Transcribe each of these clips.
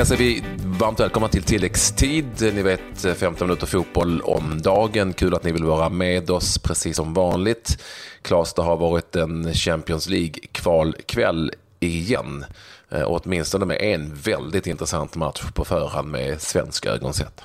Där säger vi varmt välkomna till tilläggstid. Ni vet 15 minuter fotboll om dagen. Kul att ni vill vara med oss precis som vanligt. Klas, det har varit en Champions League-kvalkväll igen. Eh, och åtminstone med en väldigt intressant match på förhand med svenska ögon sett.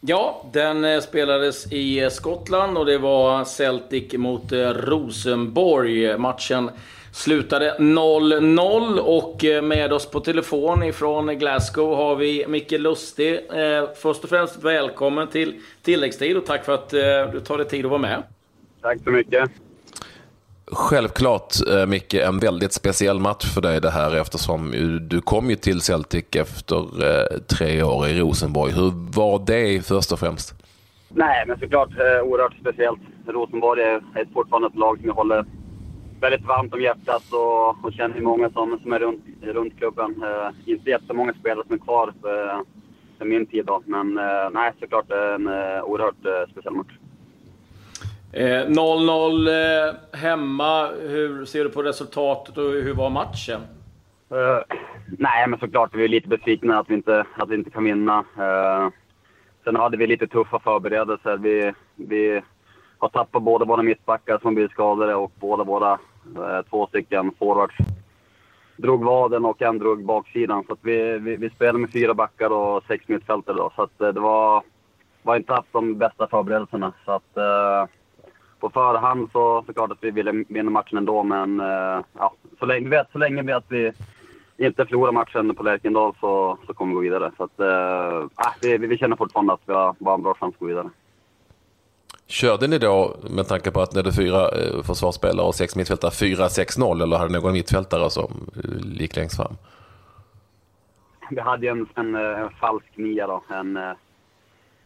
Ja, den eh, spelades i eh, Skottland och det var Celtic mot Rosenborg. Matchen slutade 0-0 och med oss på telefon ifrån Glasgow har vi Micke Lustig. Först och främst välkommen till tilläggstid och tack för att du tar dig tid att vara med. Tack så mycket. Självklart, eh, Micke, en väldigt speciell match för dig det här eftersom du kom ju till Celtic efter eh, tre år i Rosenborg. Hur var det först och främst? Nej, men såklart eh, oerhört speciellt. Rosenborg är ett fortfarande ett lag som jag håller väldigt varmt om hjärtat och, och känner många som, som är runt, runt klubben. Eh, inte jättemånga spelare som är kvar för, för min tid då, men eh, nej, såklart en eh, oerhört eh, speciell match. 0-0 eh, eh, hemma. Hur ser du på resultatet och hur var matchen? Uh, nej, men såklart vi är lite besvikna att vi inte, att vi inte kan vinna. Sen hade vi lite tuffa förberedelser. Vi, vi har tappat både våra mittbackar som blivit skadade och båda våra eh, två stycken forwards drog vaden och en drog baksidan. Så vi, vi, vi spelade med fyra backar och sex mittfältare då. Så att, eh, det var, var inte haft de bästa förberedelserna. Så att, eh, på förhand så såklart att vi ville vinna matchen ändå, men eh, ja, så länge, vet, så länge vi att vi inte förlorar matchen på Lärkendal så, så kommer vi gå vidare. Så att, eh, äh, vi, vi känner fortfarande att vi har, har en bra chans att gå vidare. Körde ni då, med tanke på att ni hade fyra eh, försvarsspelare och sex mittfältare, 4-6-0 eller hade ni någon mittfältare som eh, gick längst fram? Vi hade en, en, en falsk nia då. En,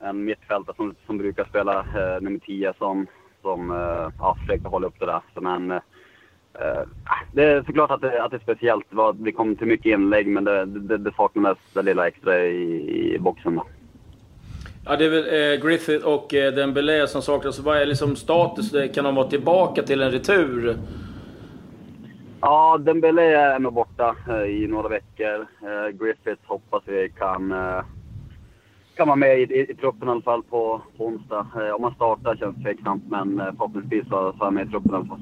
en mittfältare som, som brukar spela eh, nummer 10 som, som eh, ja, försökte hålla upp det där. Men, eh, det är såklart att det, att det är speciellt. Det kom till mycket inlägg, men det, det, det saknades det lilla extra i, i boxen. Då. Ja, det är väl eh, Griffith och eh, Dembélé som saknas. Vad är liksom status? Kan de vara tillbaka till en retur? Ja, Dembélé är nog borta eh, i några veckor. Eh, Griffith hoppas vi kan eh, kan vara med i, i, i truppen i alla fall på, på onsdag. Eh, om man startar känns tveksamt, men eh, förhoppningsvis så, så är han med i truppen i alla fall.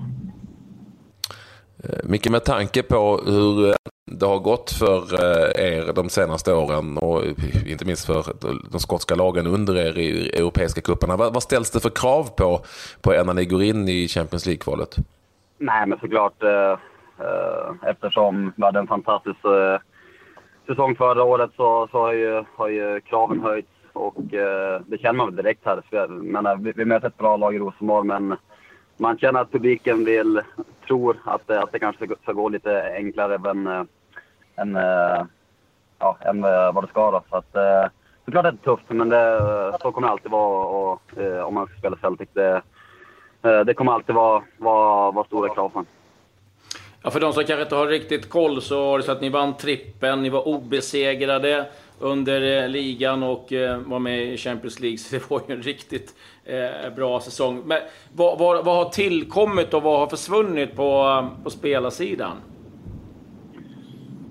Eh, Micke, med tanke på hur eh, det har gått för eh, er de senaste åren och inte minst för de skotska lagen under er i europeiska cuperna. Vad ställs det för krav på, på er när ni går in i Champions League-kvalet? Nej, men såklart eh, eh, eftersom vi hade en fantastisk eh, säsong förra året så, så har, ju, har ju kraven höjts och eh, det känner man väl direkt här. Jag menar, vi, vi möter ett bra lag i Rosenborg men man känner att publiken vill, tror att, att det kanske ska gå lite enklare än, än, eh, ja, än eh, vad det ska. Då. Så att, eh, såklart är det tufft, men det, så kommer det alltid vara och, om man ska spela Celtic. Det, det kommer alltid vara, vara, vara stora krav på en. Ja, för de som kanske inte har riktigt koll så var det så att ni vann trippen, ni var obesegrade under ligan och var med i Champions League, så det var ju en riktigt eh, bra säsong. Men vad, vad, vad, har tillkommit och vad har försvunnit på, på spelarsidan?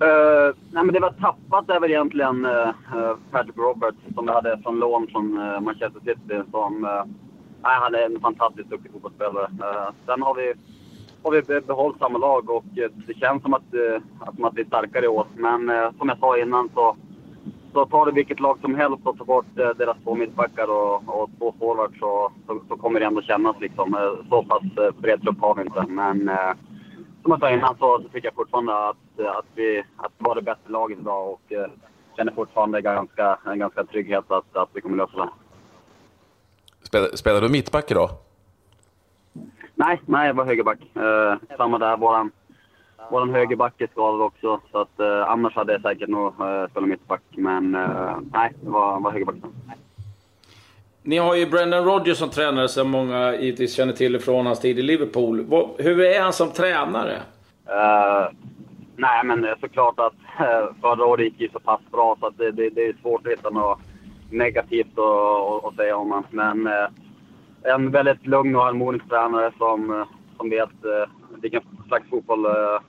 Uh, nej, men det var tappat är väl egentligen uh, Patrick Roberts som vi hade från lån från uh, Manchester City. Som, uh, han är en fantastiskt duktig fotbollsspelare. Uh, sen har vi har vi behållit samma lag och det känns som att, uh, att, att vi är starkare i år. Men som jag sa innan så, så tar du vilket lag som helst och tar bort deras två mittbackar och, och två forwards så, så, så, kommer det ändå kännas liksom. Så pass bred trupp har vi inte. Men som jag sa innan så, så tycker jag fortfarande att, att vi att var det bättre laget idag och känner fortfarande ganska, en ganska trygghet att, att vi kommer lösa det. Spelar, spelar du mittback idag? Nej, nej, jag var högerback. Eh, samma där. Våran, våran högerback är skadad också. Så att, eh, annars hade jag säkert nog eh, spelat mittback. Men eh, nej, det var, var högerback. Ni har ju Brendan Rodgers som tränare som många givetvis känner till från hans tid i Liverpool. Hur är han som tränare? Uh, nej, men såklart att uh, förra året gick ju så pass bra så att det, det, det är svårt att hitta något negativt att, säga om honom. Men uh, en väldigt lugn och harmonisk tränare som, som vet vilken slags fotboll uh,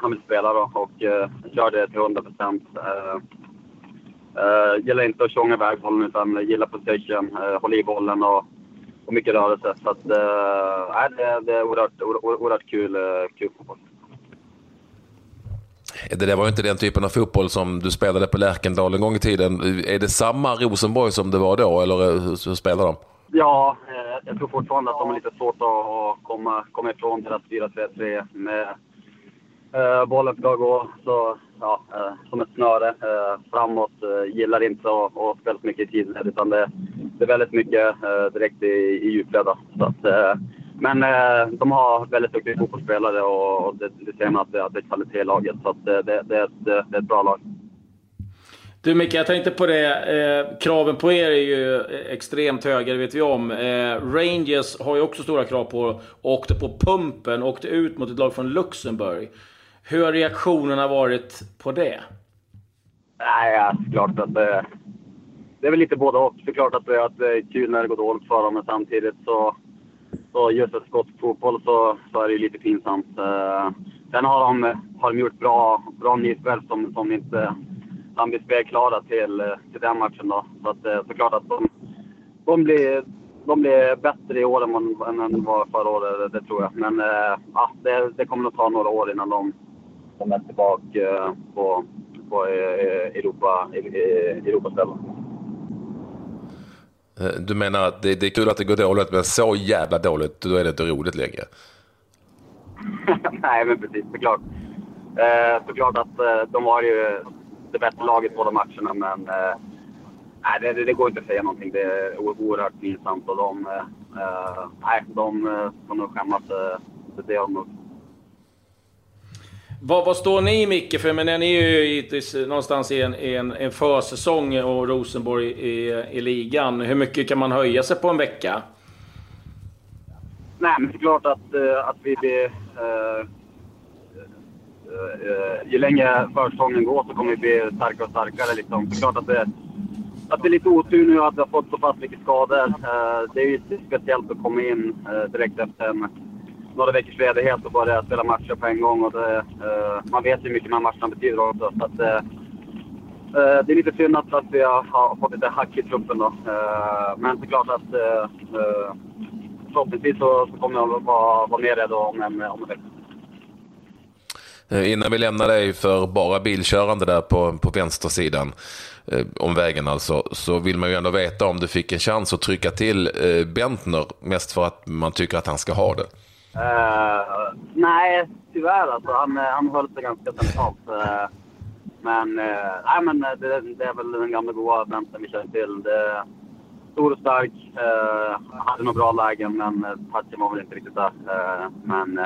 han vill spela då och uh, kör det till 100 procent. Uh, gillar inte att tjonga iväg bollen utan gillar position, uh, hålla i bollen och, och mycket rörelse. Så att, uh, det, det är oerhört, oerhört kul, uh, kul fotboll. Det där var inte den typen av fotboll som du spelade på Lärkendal en gång i tiden. Är det samma Rosenborg som det var då, eller hur, hur spelar de? Ja, eh, jag tror fortfarande att de har lite svårt att komma, komma ifrån deras 4-3-3 med eh, bollen ska gå så, ja, eh, som ett snöre eh, framåt. Eh, gillar inte att, att spela så mycket i tidled utan det, det är väldigt mycket eh, direkt i, i djupled. Eh, men eh, de har väldigt duktiga fotbollsspelare och, och det, det ser man att det, att det är kvalitet i laget. Så att, det, det, det, är ett, det är ett bra lag. Du Micke, jag tänkte på det. Eh, kraven på er är ju extremt höga, det vet vi om. Eh, Rangers har ju också stora krav på åkte på pumpen, åkte ut mot ett lag från Luxemburg. Hur har reaktionerna varit på det? Nej, ja, klart att det, det är väl lite både och. Det är klart att det, att det är kul när det går dåligt för dem, men samtidigt så, så just ett skott fotboll så, så är det ju lite pinsamt. Eh, sen har de, har de gjort bra, bra nyspel som, som inte han blir spelklara till, till den matchen. Då. Så att, såklart att de, de, blir, de blir bättre i år än, än, än var förra året, det, tror jag. Men äh, ja, det, det kommer nog ta några år innan de, de är tillbaka äh, på, på Europa, Europaställen. Du menar att det, det, är kul att det går dåligt, men så jävla dåligt, då är det inte roligt längre? Nej, men precis. Såklart. Eh, såklart att eh, de har ju det bättre laget båda matcherna, men eh, nej, det, det, går inte att säga någonting. Det är oerhört pinsamt och de, eh, nej, de får nog skämmas. Det, det nog. Vad, vad står ni Micke för? Men ni är ju givetvis någonstans i en, en, en försäsong och Rosenborg i, i ligan. Hur mycket kan man höja sig på en vecka? Nej, men det är klart att, eh, att vi blir uh, eh, eh, ju längre försäsongen går så kommer vi bli starkare och starkare. Liksom. Det är klart att det, att det är lite otur nu att vi har fått så pass mycket skador. Det är ju speciellt att komma in direkt efter en, några veckors ledighet och börja spela matcher på en gång. Och det, eh, man vet ju hur mycket de här matcherna betyder också. Så att, eh, eh, det är lite synd att, att vi har, fått lite hack i truppen. Då. men det är klart att förhoppningsvis så, så kommer jag vara, vara mer redo om en, om en vecka. Innan vi lämnar dig för bara bilkörande där på, på vänstersidan, eh, om vägen alltså, så vill man ju ändå veta om du fick en chans att trycka till eh, Bentner, mest för att man tycker att han ska ha det. Uh, nej, tyvärr alltså. Han, eh, han höll sig ganska centralt. Uh, men, uh, nej, men det, det, är väl den gamla goa vänstern vi känner till. Det, stor och stark. Uh, hade några bra lägen, men touchen var väl inte riktigt där. men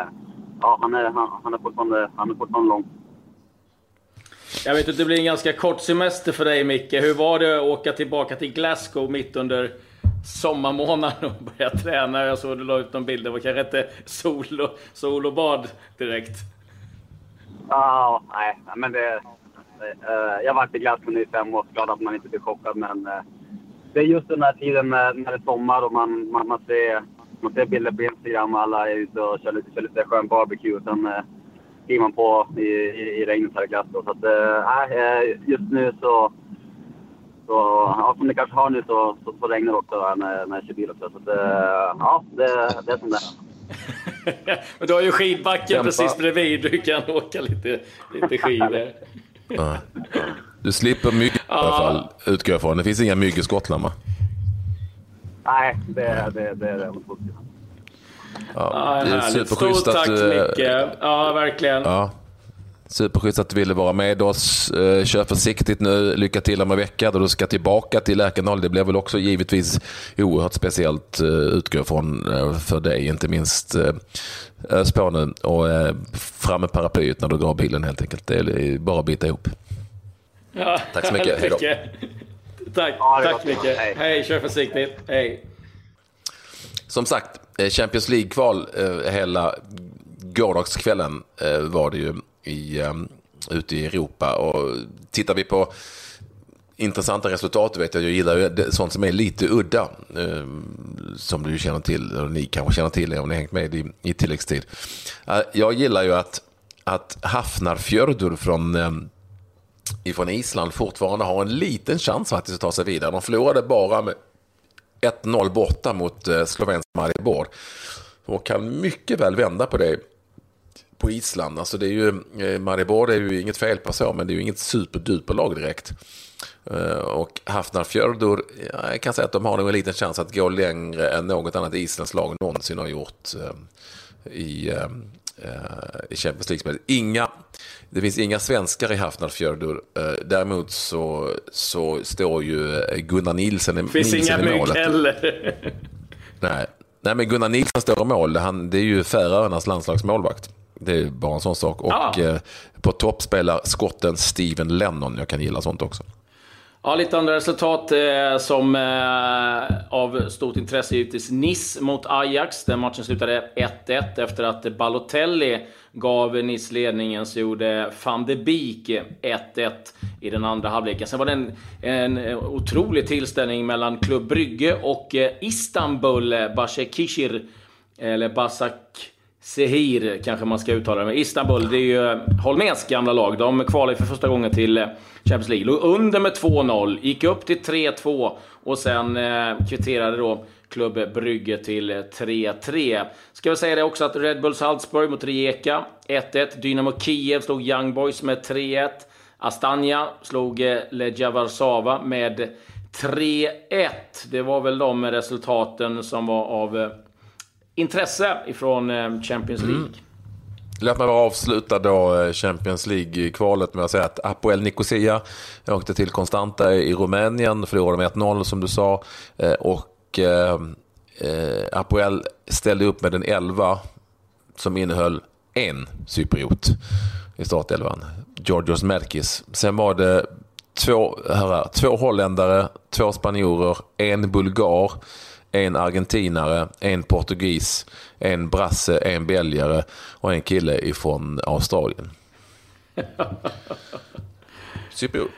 ja, han, är, han, han, är fortfarande, han är fortfarande lång. Jag vet att det blir en ganska kort semester för dig Micke. Hur var det att åka tillbaka till Glasgow mitt under sommarmånaden och började träna? Jag såg du la ut någon bild. Det var kanske inte sol och, sol och bad direkt? Ja, nej, men det... Uh, jag har varit i Glasgow nu fem år. Glad att man inte blir chockad, men... Uh, det är just den här tiden när, när det är sommar och man, man, man ser man ser bilder på Instagram och alla är ute och kör lite, kör lite skön barbecue. Sen eh, skriver man på i, i, i regnet här i Glasgow. Så att, äh, just nu så så ja, som ni kanske har nu så, så, så regnar det också när, när jag kör bil också. Så att, äh, ja, det, det är som det är. Men du har ju skidbacken Kämpa. precis bredvid. Du kan åka lite, lite skidor. Ja. Du slipper mygg i alla fall, utgår jag från. Det finns inga mygg i Skottland va? Nej, det, det, det är det. Ja, det är superschysst Stort tack du, Micke. Ja, verkligen. Ja. Superschysst att du ville vara med oss. Eh, kör försiktigt nu. Lycka till om en vecka då du ska tillbaka till Läkernhåll. Det blir väl också givetvis oerhört speciellt, eh, utgår från, eh, för dig. Inte minst ös på nu och fram med paraplyet när du drar bilen helt enkelt. Det är bara att bita ihop. Ja, Tack så mycket. Hej då. Tack, ja, tack Micke. Hej. Hej, kör försiktigt. Hej. Som sagt, Champions League-kval hela gårdagskvällen var det ju i, ehm, ute i Europa. Och tittar vi på intressanta resultat, vet jag, jag gillar ju sånt som är lite udda. Ehm, som du känner till, eller ni kanske känner till om ni hängt med i, i tilläggstid. Eh, jag gillar ju att att Hafnarfjördur från, ehm, ifrån Island fortfarande har en liten chans faktiskt att ta sig vidare. De förlorade bara med 1-0 borta mot eh, slovenska Maribor. Och kan mycket väl vända på det på Island. Alltså det är ju, eh, Maribor är ju inget fel på så, men det är ju inget superduperlag direkt. Eh, och Hafnarfjördur, jag kan säga att de har nog en liten chans att gå längre än något annat isländskt lag någonsin har gjort i, i Champions League. Inga, det finns inga svenskar i Hafnarfjördur. Däremot så, så står ju Gunnar Nilsen, det finns Nilsen inga i målet. heller. Nej. Nej, men Gunnar Nilsson står i mål. Han, det är ju Färöarnas landslagsmålvakt. Det är bara en sån sak. Och ah. eh, på topp spelar skotten Steven Lennon. Jag kan gilla sånt också. Ja, lite andra resultat eh, som eh, av stort intresse givetvis. Nice mot Ajax. Den matchen slutade 1-1 efter att Balotelli gav Nice ledningen så gjorde van de Beek 1-1 i den andra halvleken. Sen var det en, en otrolig tillställning mellan Klubb Brygge och eh, Istanbul Başakşehir. Eller Basak Sehir kanske man ska uttala det med. Istanbul, det är ju Holméns gamla lag. De kvalade för första gången till eh, Champions League. Låg under med 2-0, gick upp till 3-2 och sen eh, kvitterade då Klubb Brygge till eh, 3-3. Ska vi säga det också att Red Bull Salzburg mot Rijeka 1-1. Dynamo Kiev slog Young Boys med 3-1. Astana slog eh, Legia Warszawa med 3-1. Det var väl de resultaten som var av eh, intresse ifrån eh, Champions mm. League. Mm. Låt mig bara avsluta då Champions League-kvalet med att säga att Apoel Nicosia åkte till Constanta i Rumänien, förlorade med 1-0 som du sa. Och eh, eh, Apoel ställde upp med en elva som innehöll en cypriot i startelvan. Georgios Merkis. Sen var det två, här, två holländare, två spanjorer, en bulgar, en argentinare, en portugis, en brasse, en belgare och en kille ifrån Australien.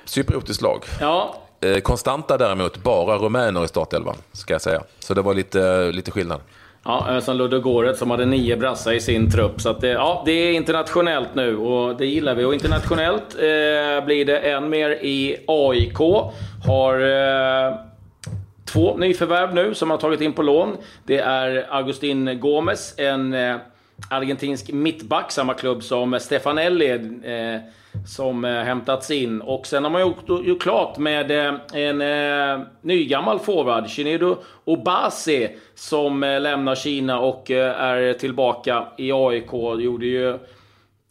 Cypriotiskt lag. Ja, Eh, Konstanta däremot, bara rumäner i startelvan, ska jag säga. Så det var lite, lite skillnad. Ja, eh, som Ludogorets som hade nio brassar i sin trupp. Så att det, ja, det är internationellt nu och det gillar vi. Och internationellt eh, blir det än mer i AIK. Har eh, två nyförvärv nu som har tagit in på lån. Det är Agustin Gomes, en eh, argentinsk mittback, samma klubb som Stefanelli. Eh, som eh, hämtats in. Och sen har man gjort, gjort klart med eh, en eh, nygammal forward, Shinedo Obasi, som eh, lämnar Kina och eh, är tillbaka i AIK. Gjorde ju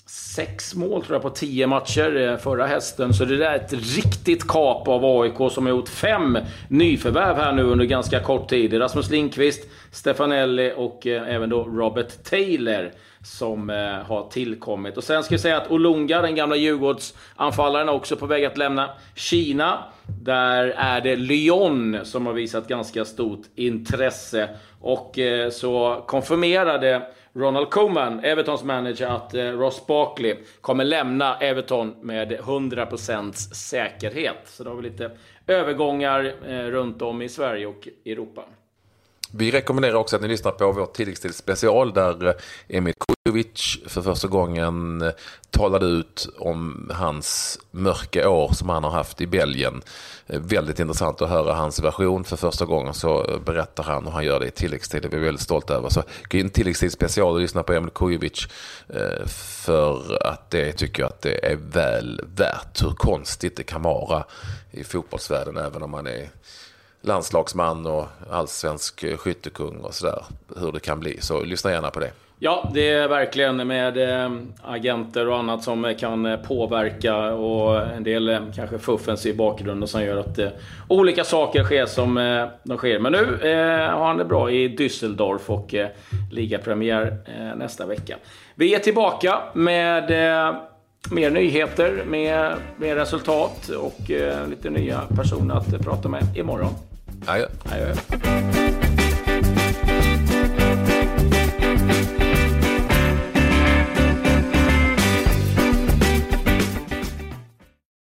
sex mål tror jag på tio matcher eh, förra hästen. Så det där är ett riktigt kap av AIK som har gjort fem nyförvärv här nu under ganska kort tid. Rasmus Lindqvist, Stefanelli och eh, även då Robert Taylor som eh, har tillkommit. Och sen ska jag säga att Olunga, den gamla Djurgårdsanfallaren, är också på väg att lämna Kina. Där är det Lyon som har visat ganska stort intresse. Och eh, så konfirmerade Ronald Koeman, Evertons manager, att eh, Ross Barkley kommer lämna Everton med 100% säkerhet. Så då har vi lite övergångar eh, runt om i Sverige och Europa. Vi rekommenderar också att ni lyssnar på vår tilläggstid special där eh, Emil Kujovic för första gången eh, talade ut om hans mörka år som han har haft i Belgien. Eh, väldigt intressant att höra hans version. För första gången så berättar han och han gör det i tilläggstid. Det är vi väldigt stolta över. Så gå in tilläggstid special och lyssna på Emil Kujovic. För att det tycker jag att det är väl värt hur konstigt det kan vara i fotbollsvärlden även om man är landslagsman och allsvensk skyttekung och sådär. Hur det kan bli. Så lyssna gärna på det. Ja, det är verkligen med eh, agenter och annat som kan eh, påverka och en del eh, kanske fuffens i bakgrunden som gör att olika saker sker som de sker. Men nu har han det bra i Düsseldorf och ligapremiär nästa vecka. Vi är tillbaka med mer nyheter, med mer resultat och lite nya personer att prata med imorgon. Ayo, 呀